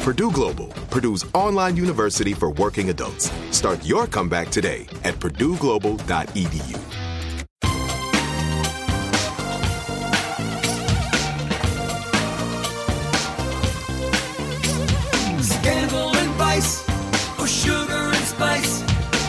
Purdue Global, Purdue's online university for working adults. Start your comeback today at purdueglobal.edu. Scandal and vice, or sugar and spice.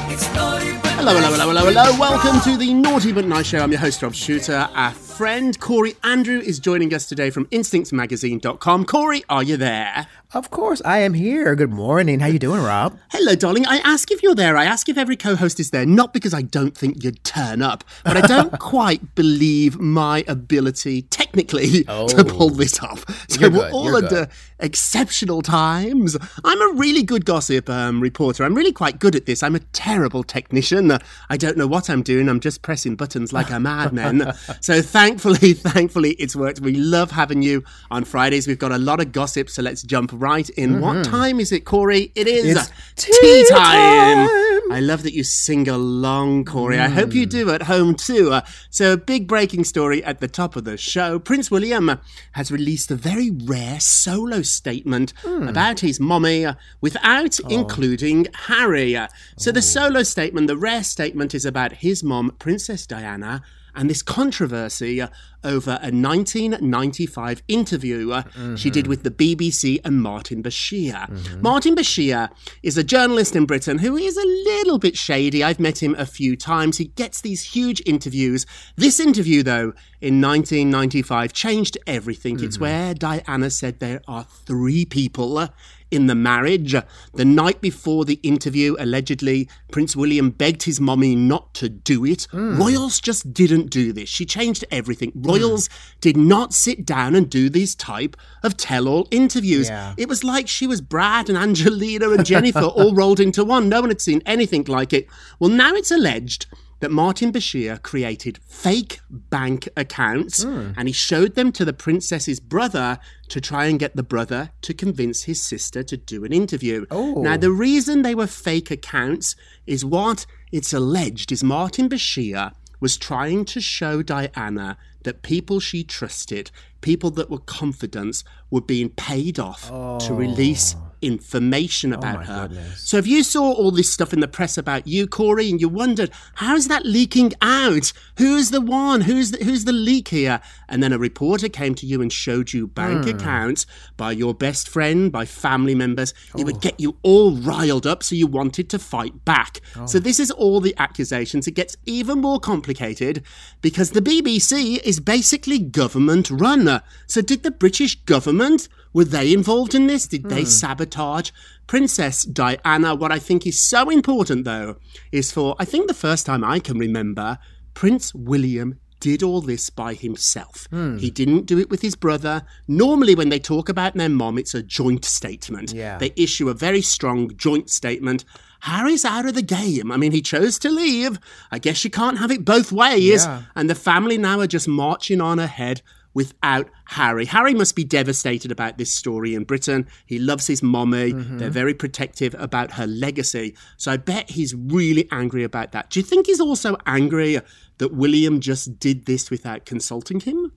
It's naughty but Hello, hello, hello, hello, hello. Welcome to the Naughty But Nice Show. I'm your host, Rob Shooter. Our friend Corey Andrew is joining us today from InstinctsMagazine.com. Corey, are you there? Of course, I am here. Good morning. How are you doing, Rob? Hello, darling. I ask if you're there. I ask if every co-host is there, not because I don't think you'd turn up, but I don't quite believe my ability technically to pull this off. So we're all under exceptional times. I'm a really good gossip um, reporter. I'm really quite good at this. I'm a terrible technician. I don't know what I'm doing. I'm just pressing buttons like a madman. so thankfully, thankfully, it's worked. We love having you on Fridays. We've got a lot of gossip, so let's jump right in. What time is it, Corey? It is It's tea tea time. time. I love that you sing along, Corey. I hope you do at home too. Uh, so, a big breaking story at the top of the show. Prince William has released a very rare solo statement about his mommy uh, without including Harry. Uh, So, the solo statement, the rare statement, is about his mom, Princess Diana. And this controversy uh, over a 1995 interview uh, she did with the BBC and Martin Bashir. Martin Bashir is a journalist in Britain who is a little bit shady. I've met him a few times. He gets these huge interviews. This interview, though, in 1995 changed everything. It's where Diana said there are three people. In the marriage. The night before the interview, allegedly, Prince William begged his mommy not to do it. Hmm. Royals just didn't do this. She changed everything. Royals did not sit down and do these type of tell-all interviews. Yeah. It was like she was Brad and Angelina and Jennifer all rolled into one. No one had seen anything like it. Well, now it's alleged that Martin Bashir created fake bank accounts hmm. and he showed them to the princess's brother to try and get the brother to convince his sister to do an interview. Oh. Now, the reason they were fake accounts is what it's alleged is Martin Bashir was trying to show Diana that people she trusted, people that were confidants, were being paid off to oh. release information oh about her. So if you saw all this stuff in the press about you, Corey, and you wondered, how's that leaking out? Who's the one? Who's the, who's the leak here? And then a reporter came to you and showed you bank hmm. accounts by your best friend, by family members. It would oh. get you all riled up, so you wanted to fight back. So oh. this is all the accusations. It gets even more complicated because the BBC is basically government run. So did the British government Were they involved in this? Did they hmm. sabotage Princess Diana? What I think is so important, though, is for, I think the first time I can remember, Prince William did all this by himself. Hmm. He didn't do it with his brother. Normally, when they talk about their mom, it's a joint statement. Yeah. They issue a very strong joint statement. Harry's out of the game. I mean, he chose to leave. I guess you can't have it both ways. Yeah. And the family now are just marching on ahead without Harry. Harry must be devastated about this story in Britain. He loves his mommy. Mm-hmm. They're very protective about her legacy. So I bet he's really angry about that. Do you think he's also angry that William just did this without consulting him?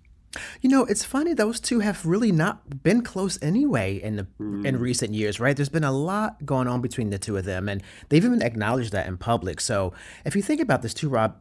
You know, it's funny those two have really not been close anyway in the in mm. recent years, right? There's been a lot going on between the two of them, and they've even acknowledged that in public. So, if you think about this too, Rob,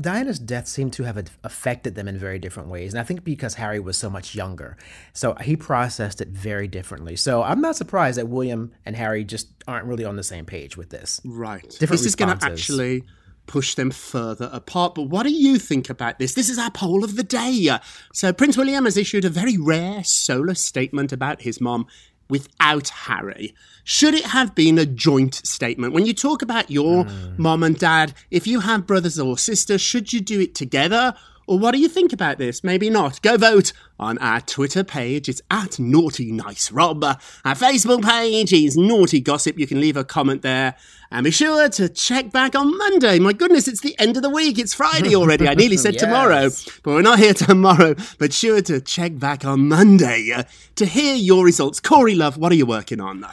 Diana's death seemed to have affected them in very different ways, and I think because Harry was so much younger, so he processed it very differently. So, I'm not surprised that William and Harry just aren't really on the same page with this. Right. Different this is going to actually push them further apart. But what do you think about this? This is our poll of the day. So Prince William has issued a very rare solo statement about his mom without Harry. Should it have been a joint statement? When you talk about your hmm. mom and dad, if you have brothers or sisters, should you do it together? Or what do you think about this? Maybe not. Go vote on our Twitter page. It's at Naughty Nice Rob. Our Facebook page is Naughty Gossip. You can leave a comment there. And be sure to check back on Monday. My goodness, it's the end of the week. It's Friday already. I nearly said Yes. tomorrow, but we're not here tomorrow. But sure to check back on Monday uh, to hear your results. Corey Love, what are you working on?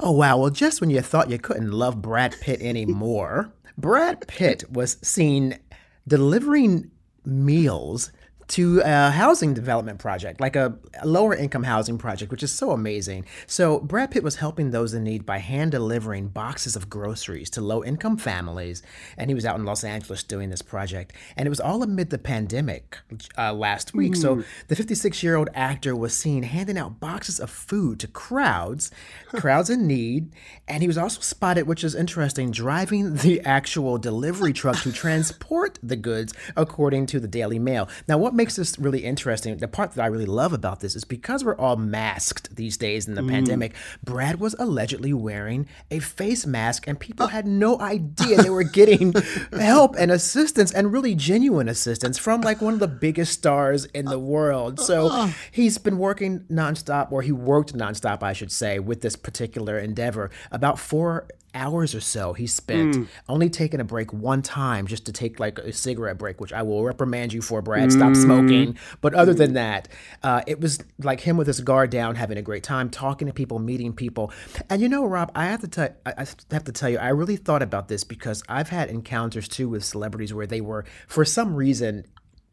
Oh, wow. Well, just when you thought you couldn't love Brad Pitt anymore, Brad Pitt was seen delivering meals to a housing development project, like a, a lower income housing project, which is so amazing. So, Brad Pitt was helping those in need by hand delivering boxes of groceries to low income families. And he was out in Los Angeles doing this project. And it was all amid the pandemic uh, last week. So, the 56 year old actor was seen handing out boxes of food to crowds, crowds in need. And he was also spotted, which is interesting, driving the actual delivery truck to transport the goods, according to the Daily Mail. Now, what makes this really interesting, the part that I really love about this is because we're all masked these days in the mm. pandemic, Brad was allegedly wearing a face mask, and people uh. had no idea they were getting help and assistance and really genuine assistance from like one of the biggest stars in the world. So uh-huh. he's been working nonstop, or he worked nonstop, I should say, with this particular endeavor. About four hours or so he spent mm. only taking a break one time just to take like a cigarette break which i will reprimand you for brad. Stop mm. smoking. But other than mm. that uh, it was like him with his guard down having a great time talking to people meeting people. And you know rob i have to tell I I have to tell you i really thought about this because i've had encounters too with celebrities where they were for some reason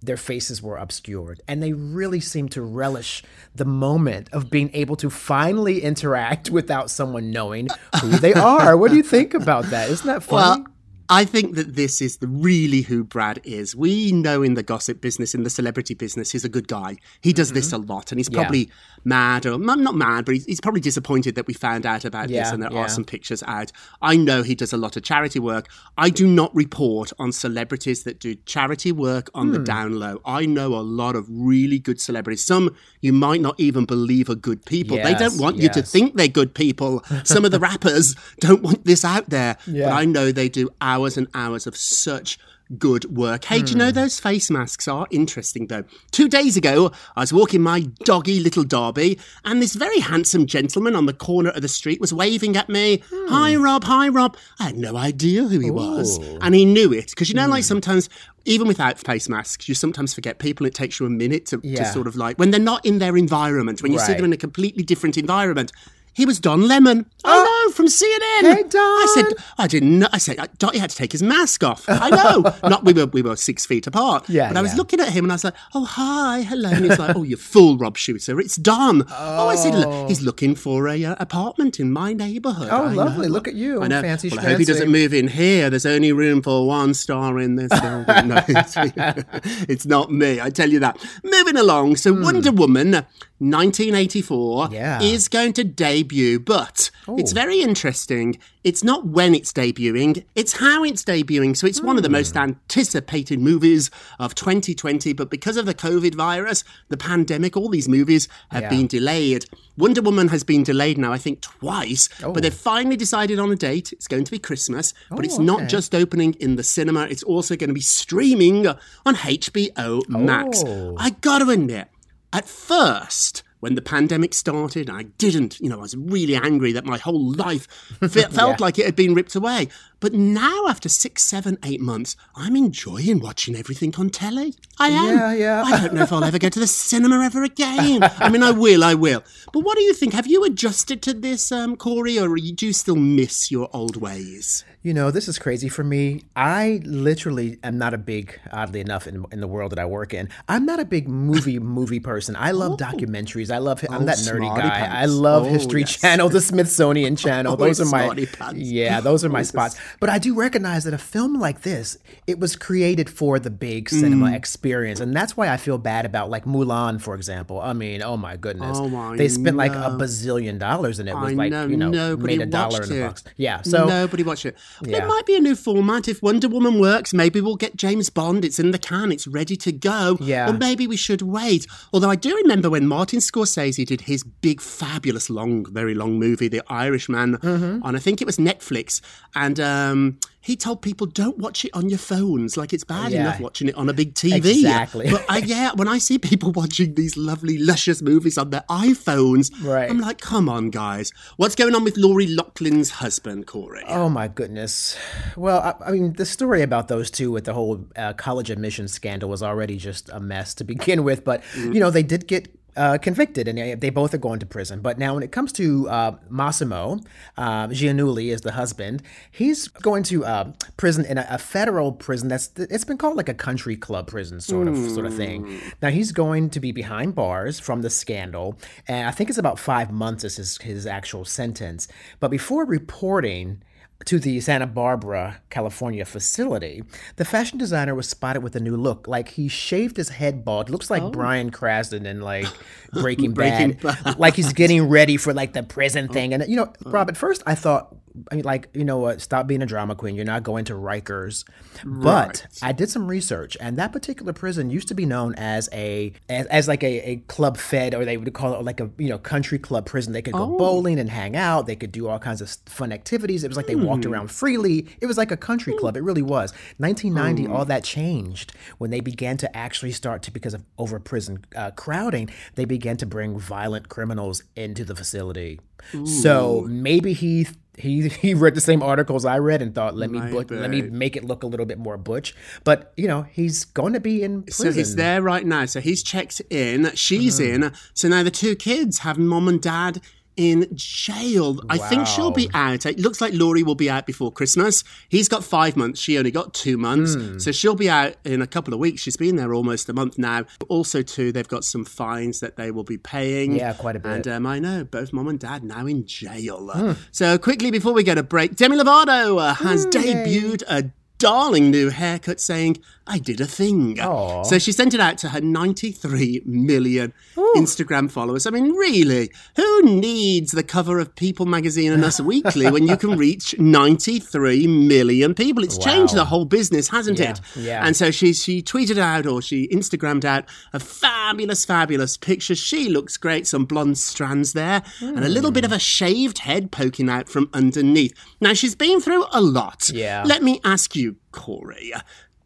their faces were obscured and they really seemed to relish the moment of being able to finally interact without someone knowing who they are. What do you think about that? Isn't that funny? Well, I think that this is the really who Brad is. We know in the gossip business, in the celebrity business, he's a good guy. He does this Mm-hmm. a lot, and he's probably mad, or not mad, but he's, he's probably disappointed that we found out about this and there yeah. are some pictures out. I know he does a lot of charity work. I do not report on celebrities that do charity work on Hmm. the down low. I know a lot of really good celebrities. Some you might not even believe are good people. they don't Yes, want you to think they're good people. Some of the rappers don't want this out there. But I know they do hours and hours of such good work. Hey, do you Hmm. know those face masks are interesting though? Two days ago, I was walking my doggy little Derby, and this very handsome gentleman on the corner of the street was waving at me. Hmm. Hi, Rob. Hi, Rob. I had no idea who he was, and he knew it because you know, Hmm. like sometimes. Even without face masks, you sometimes forget people. It takes you a minute to, to sort of like when they're not in their environment, when you see them in a completely different environment. He was Don Lemon. I know from CNN. Hey, Don. I said, I didn't know. I said, Don, he had to take his mask off. I know. Not we were we were six feet apart. Yeah, But I was yeah. looking at him and I was like, oh hi, hello. And he's like, oh, you fool, Rob Shooter. It's Don. Oh, I said, look, he's looking for a uh, apartment in my neighbourhood. Oh, I lovely. know. Look at you. I know. Fancy well, I hope he doesn't move in here. There's only room for one star in this building. No, it's, it's not me. I tell you that. Moving along. So Wonder Woman, 1984, Yeah. is going to debut, but it's very very interesting. It's not when it's debuting, it's how it's debuting. So it's one of the most Hmm. anticipated movies of 2020, but because of the COVID virus, the pandemic, all these movies have Yeah. been delayed. Wonder Woman has been delayed now, I think, twice, but they've finally decided on a date. It's going to be Christmas, but it's Oh, not just opening in the cinema, it's also going to be streaming on HBO Max. Oh. I got to admit, at first, when the pandemic started, I didn't, you know, I was really angry that my whole life fe- felt like it had been ripped away. But now, after six, seven, eight months, I'm enjoying watching everything on telly. I am. Yeah, yeah. I don't know if I'll ever go to the cinema ever again. I mean, I will, I will. But what do you think? Have you adjusted to this, um, Corey, or do you still miss your old ways? You know, this is crazy for me. I literally am not a big, oddly enough, in, in the world that I work in, I'm not a big movie movie person. I love documentaries. I love. I'm Oh, that nerdy guy. I love Oh, History yes. Channel, the Smithsonian Channel. Oh, those are my pants. yeah, those are my spots. But I do recognize that a film like this, it was created for the big cinema Mm. experience, and that's why I feel bad about like Mulan, for example. I mean, oh my goodness, Oh, I they spent like a bazillion dollars, and it was I like know, you know nobody made a dollar watched in the it. box. Yeah, so nobody watched it. Yeah. It might be a new format. If Wonder Woman works, maybe we'll get James Bond. It's in the can. It's ready to go. Yeah. Or maybe we should wait. Although I do remember when Martin Scorsese did his big, fabulous, long, very long movie, The Irishman, Mm-hmm. on I think it was Netflix, and um, he told people don't watch it on your phones. Like it's bad Yeah. enough watching it on a big TV. Exactly. But I, yeah, when I see people watching these lovely, luscious movies on their iPhones, Right. I'm like, come on, guys. What's going on with Lori Loughlin's husband, Corey? Oh my goodness. Well, I, I mean, the story about those two with the whole uh, college admissions scandal was already just a mess to begin with. But you know, they did get. Uh, convicted and they, both are going to prison. But now, when it comes to uh, Massimo uh, Giannulli is the husband, he's going to uh, prison in a, a federal prison that's it's been called like a country club prison sort of sort of thing. Now he's going to be behind bars from the scandal, and I think it's about five months is his his actual sentence. But before reporting to the Santa Barbara, California facility, the fashion designer was spotted with a new look. Like he shaved his head bald. Looks like oh. Bryan Cranston in like Breaking, Breaking Bad. like he's getting ready for like the prison oh. thing. And you know, oh. Rob, at first I thought I mean, like, you know what, stop being a drama queen. You're not going to Rikers. But I did some research, and that particular prison used to be known as a as, as like a, a club fed, or they would call it like a you know country club prison. They could go oh. bowling and hang out. They could do all kinds of fun activities. It was like they walked hmm. around freely. It was like a country hmm. club. It really was. 1990, hmm. all that changed when they began to actually start to because of over prison uh, crowding. They began to bring violent criminals into the facility. So maybe he he he read the same articles I read and thought, let me but, let me make it look a little bit more butch. But you know, he's going to be in prison. So he's there right now. So he's checked in. She's mm-hmm. in. So now the two kids have mom and dad in jail. I think she'll be out. It looks like Lori will be out before Christmas. He's got five months. She only got two months. Hmm. So she'll be out in a couple of weeks. She's been there almost a month now. Also, too, they've got some fines that they will be paying. Yeah, quite a bit. And um, I know both mom and dad now in jail. Hmm. So quickly before we get a break, Demi Lovato uh, has debuted a darling new haircut saying, I did a thing. Aw. So she sent it out to her 93 million Instagram followers. I mean, really, who needs the cover of People magazine and Us Weekly when you can reach 93 million people? It's changed the whole business, hasn't Yeah, it? yeah. And so she she tweeted out or she Instagrammed out a fabulous, fabulous picture. She looks great, some blonde strands there, and a little bit of a hmm. shaved head poking out from underneath. Now she's been through a lot. Yeah. Let me ask you, Corey,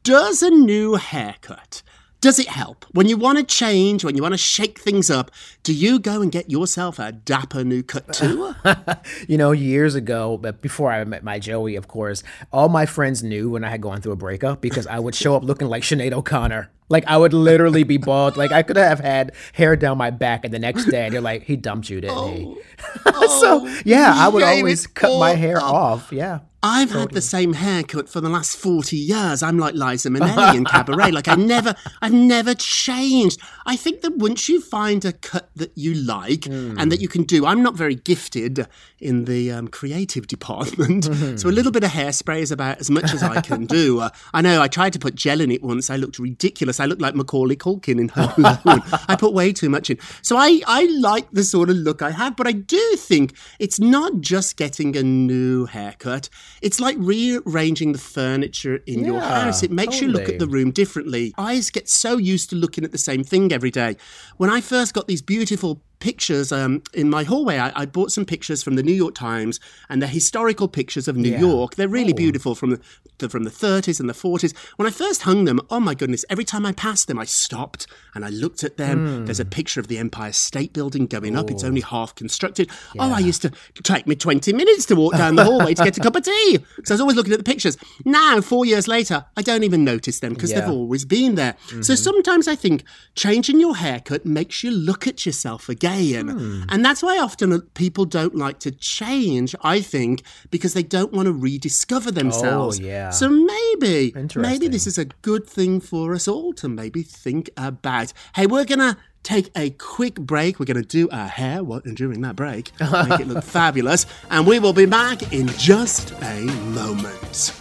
does a new haircut does it help when you want to change, when you want to shake things up? Do you go and get yourself a dapper new cut too? You know, years ago, but before I met my Joey, of course, all my friends knew when I had gone through a breakup because I would show up looking like Sinead O'Connor. Like I would literally be bald. Like I could have had hair down my back, and the next day they're like, "He dumped you, didn't he?" Oh. so yeah, I would oh, always cut my hair up. off. Yeah. I've had the same haircut for the last 40 years. I'm like Liza Minnelli in Cabaret. Like I never, I've never changed. I think that once you find a cut that you like and that you can do, I'm not very gifted in the um, creative department. So a little bit of hairspray is about as much as I can do. Uh, I know I tried to put gel in it once. I looked ridiculous. I looked like Macaulay Culkin in Home Alone. I put way too much in. So I, I like the sort of look I have, but I do think it's not just getting a new haircut. It's like rearranging the furniture in your house. It makes you look at the room differently. Eyes get so used to looking at the same thing every day. When I first got these beautiful pictures um, in my hallway, I, I bought some pictures from the New York Times and they're historical pictures of New Yeah. York. They're Oh. really beautiful from the, the from the 30s and the 40s. When I first hung them, oh my goodness! Every time I passed them, I stopped and I looked at them. Hmm. There's a picture of the Empire State Building going up. It's only half constructed. Oh, I used to take me 20 minutes to walk down the hallway to get a cup of tea. So I was always looking at the pictures. Now, four years later, I don't even notice them because Yeah. they've always been there. So sometimes I think changing your haircut makes you look at yourself again. Hmm. And that's why often people don't like to change, I think, because they don't want to rediscover oh, themselves. Oh, yeah. So maybe, maybe this is a good thing for us all to maybe think about. Hey, we're going to take a quick break. We're going to do our hair what, and during that break, make it look fabulous. And we will be back in just a moment.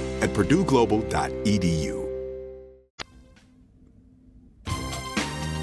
at purdueglobal.edu.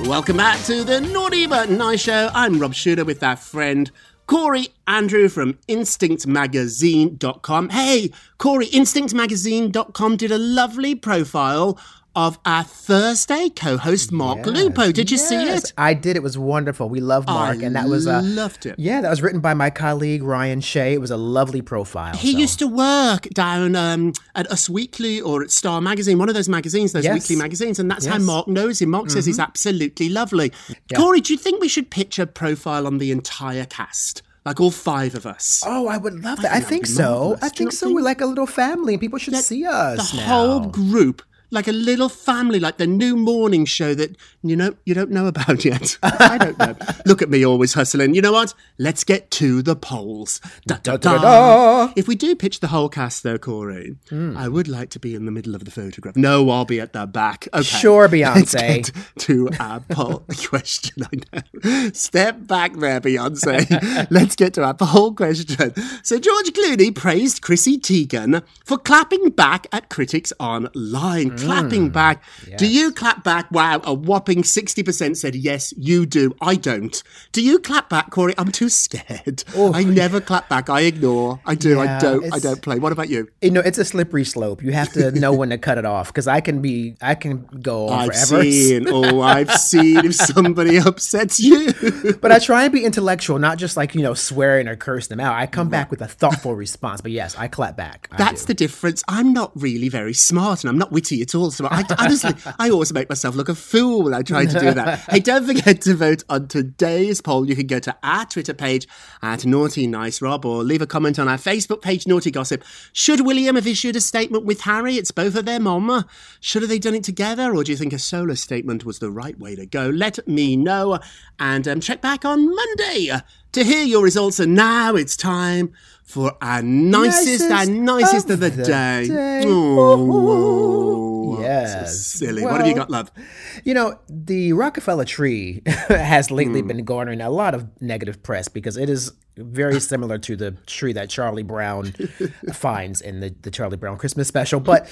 Welcome back to the Naughty But Nice Show. I'm Rob Shooter with our friend Corey Andrew from InstinctMagazine.com. Hey, Corey, InstinctMagazine.com did a lovely profile of our Thursday co-host Mark Lupo. Did you see it? I did. It was wonderful. We love Mark, I and that was uh, loved it. Yeah, that was written by my colleague Ryan Shea. It was a lovely profile. He so- used to work down um, at Us Weekly or at Star Magazine, one of those magazines, those Yes. weekly magazines, and that's how Yes. Mm-hmm. Mark knows him. Mark says he's absolutely lovely. Corey, do you think we should pitch a profile on the entire cast? Like all five of us? Oh, I would love that. I I think think that'd be so. I think so. think- We're like a little family, and people should see us the now. whole group like a little family like the new morning show that you know you don't know about yet. I don't know. Look at me always hustling. You know what? Let's get to the polls. Da, da, da. Da-da-da. if we do pitch the whole cast though corey Hmm. i would like to be in the middle of the photograph. No i'll be at the back. Okay. Sure, let's Beyonce. get to our poll question i know. Step back there beyonce. Let's get to our poll question. So george clooney praised chrissy teigen for clapping back at critics online clapping mm. back do you clap back wow a whopping 60% said yes you do i don't do you clap back corey i'm too scared Oh, i never clap back i ignore i do i don't i don't play what about you You know, it's a slippery slope. You have to know when to cut it off because I can be, I can go on I've forever. seen, oh, I've seen if somebody upsets you. But I try and be intellectual, not just like you know swearing or curse them out. I come back mm-hmm. with a thoughtful response. But yes, I clap back. I That's do. the difference. I'm not really very smart and I'm not witty all. So I honestly, I always make myself look a fool when I try to do that. hey, don't forget to vote on today's poll. You can go to our Twitter page at Naughty Nice Rob or leave a comment on our Facebook page, Naughty Gossip. Should William have issued a statement with Harry? It's both of them, Mama. Should have they done it together or do you think a solo statement was the right way to go? Let me know and um, check back on Monday to hear your results. And now it's time for our nicest, and nicest of, the, day. day. Oh, so silly. what have you got, love? You know, the Rockefeller tree has lately Hmm. been garnering a lot of negative press because it is very similar to the tree that Charlie Brown finds in the, the Charlie Brown Christmas special. But,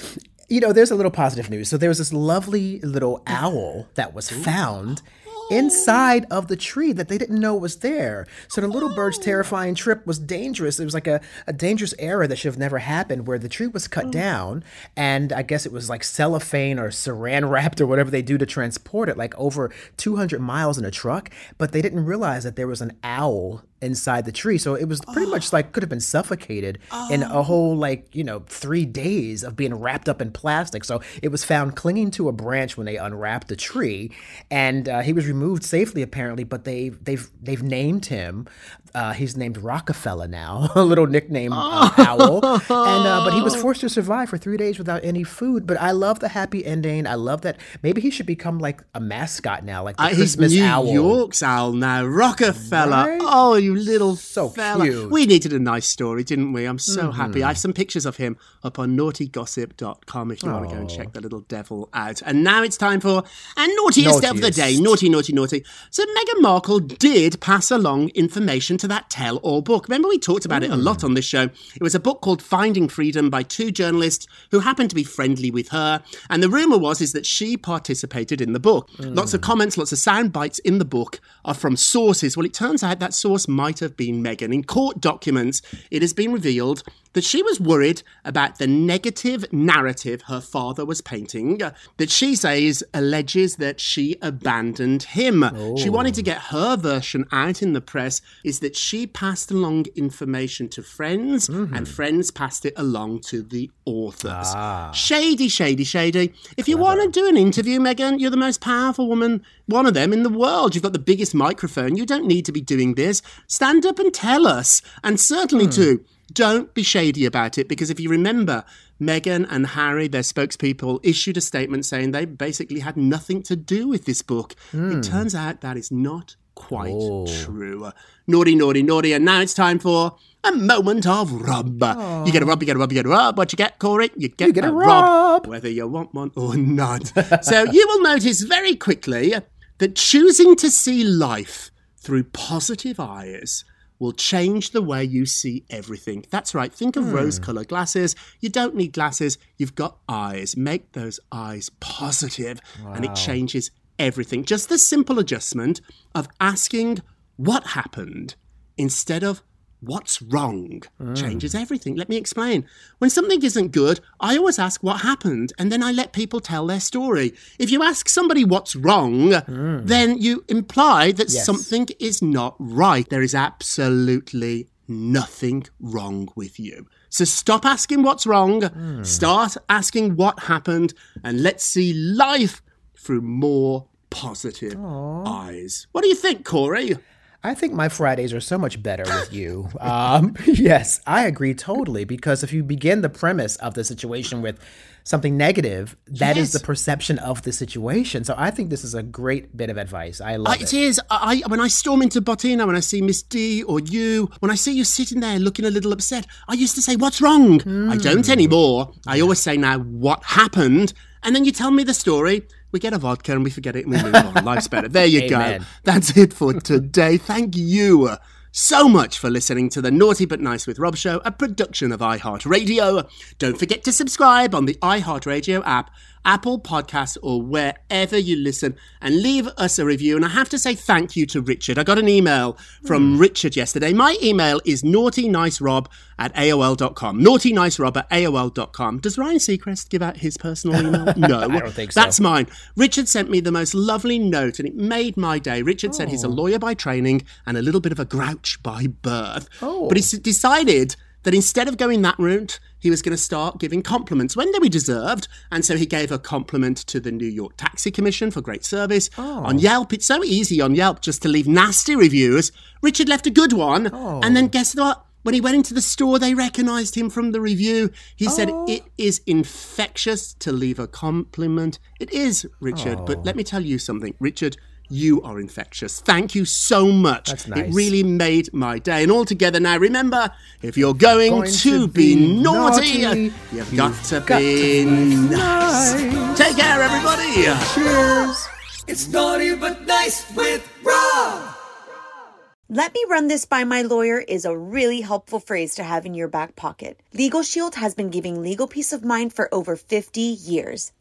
you know, there's a little positive news. So there was this lovely little owl that was found inside of the tree that they didn't know was there. So the little bird's oh. terrifying trip was dangerous. It was like a, a dangerous error that should have never happened where the tree was cut mm. down and I guess it was like cellophane or saran wrapped or whatever they do to transport it, like over 200 miles in a truck. But they didn't realize that there was an owl inside the tree. So it was pretty much like could have been suffocated in a whole like, you know, three days of being wrapped up in plastic. So it was found clinging to a branch when they unwrapped the tree. And uh, he was removed safely apparently, but they they've they've named him. Uh, he's named Rockefeller now, a little nickname uh, owl. And uh, but he was forced to survive for three days without any food. But I love the happy ending. I love that. Maybe he should become like a mascot now, like the Christmas New owl. York's owl now, Rockefeller. Right? Oh, you little So fella. cute. Mm-hmm. We needed a nice story, didn't we? I'm so happy. I have some pictures of him up on naughtygossip.com if you want to go and check the little devil out. And now it's time for a naughtiest, of the day. Naughty, naughty, naughty. So Meghan Markle did pass along information to that tell-all book. Remember we talked about it a lot on this show. It was a book called Finding Freedom by two journalists who happened to be friendly with her. And the rumor was is that she participated in the book. Lots of comments, lots of sound bites in the book are from sources. Well, it turns out that source might have been Meghan. In court documents, it has been revealed that she was worried about the negative narrative her father was painting, that she says alleges that she abandoned him. She wanted to oh. get her version out in the press, is that she passed along information to friends, and mm-hmm. friends passed it along to the authors. Ah. Shady, shady, shady. If you want to do an interview, Meghan, you're the most powerful woman, one of them in the world. You've got the biggest microphone. You don't need to be doing this. Stand up and tell us. And certainly, hmm. too, don't be shady about it because if you remember, Meghan and Harry, their spokespeople, issued a statement saying they basically had nothing to do with this book. It hmm. turns out that is not quite Oh. true. Naughty, naughty, naughty. And now it's time for a moment of rub. You get a rub, you get a rub, you get a rub. What you get, Corey? You get, get a rub. whether you want one or not. so you will notice very quickly that choosing to see life through positive eyes will change the way you see everything. That's right. Think of hmm. rose colored glasses. You don't need glasses, you've got eyes. Make those eyes positive, and it changes everything. Just the simple adjustment of asking what happened instead of what's wrong mm. changes everything. Let me explain. When something isn't good, I always ask what happened and then I let people tell their story. If you ask somebody what's wrong, mm. then you imply that Yes. something is not right. There is absolutely nothing wrong with you. So stop asking what's wrong, mm. start asking what happened, and let's see life through more positive eyes. What do you think, Corey? I think my Fridays are so much better with you. Um, yes, I agree totally. Because if you begin the premise of the situation with something negative, that is Yes. the perception of the situation. So I think this is a great bit of advice. I love I, it. it is. I, I- when I storm into Botina, when I see Miss D or you, when I see you sitting there looking a little upset, I used to say, "What's wrong?" I Hmm. don't anymore. I always say now, "What happened?" And then you tell me the story. We get a vodka and we forget it and we move on. Life's better. There you Amen. go. That's it for today. Thank you so much for listening to the Naughty But Nice with Rob show, a production of iHeartRadio. Don't forget to subscribe on the iHeartRadio app, Apple Podcasts, or wherever you listen, and leave us a review. And I have to say thank you to Richard. I got an email from hmm. Richard yesterday. My email is naughtynicerob at AOL.com. Naughtynicerob at AOL.com. Does Ryan Seacrest give out his personal email? No. I don't think so. That's mine. Richard sent me the most lovely note and it made my day. Richard said he's a oh. lawyer by training and a little bit of a grouch by birth. Oh. But he's decided that instead of going that route, he was going to start giving compliments when they were deserved. And so he gave a compliment to the New York Taxi Commission for great service. On oh. Yelp, it's so easy on Yelp just to leave nasty reviews. Richard left a good one. Oh. And then guess what? When he went into the store, they recognized him from the review. He said, oh. It is infectious to leave a compliment. It is, Richard. But let me tell you something, Richard. You are infectious. Thank you so much. That's It really made my day. And all together now, remember, if you're going, Going to, to be, be naughty, naughty, you've, got, to, got be, to be nice. nice. Take care, everybody. Cheers. It's naughty but nice with Rob. Let me run this by my lawyer is a really helpful phrase to have in your back pocket. Legal Shield has been giving legal peace of mind for over 50 years.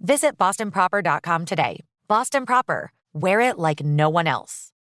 Visit bostonproper.com today. Boston Proper, wear it like no one else.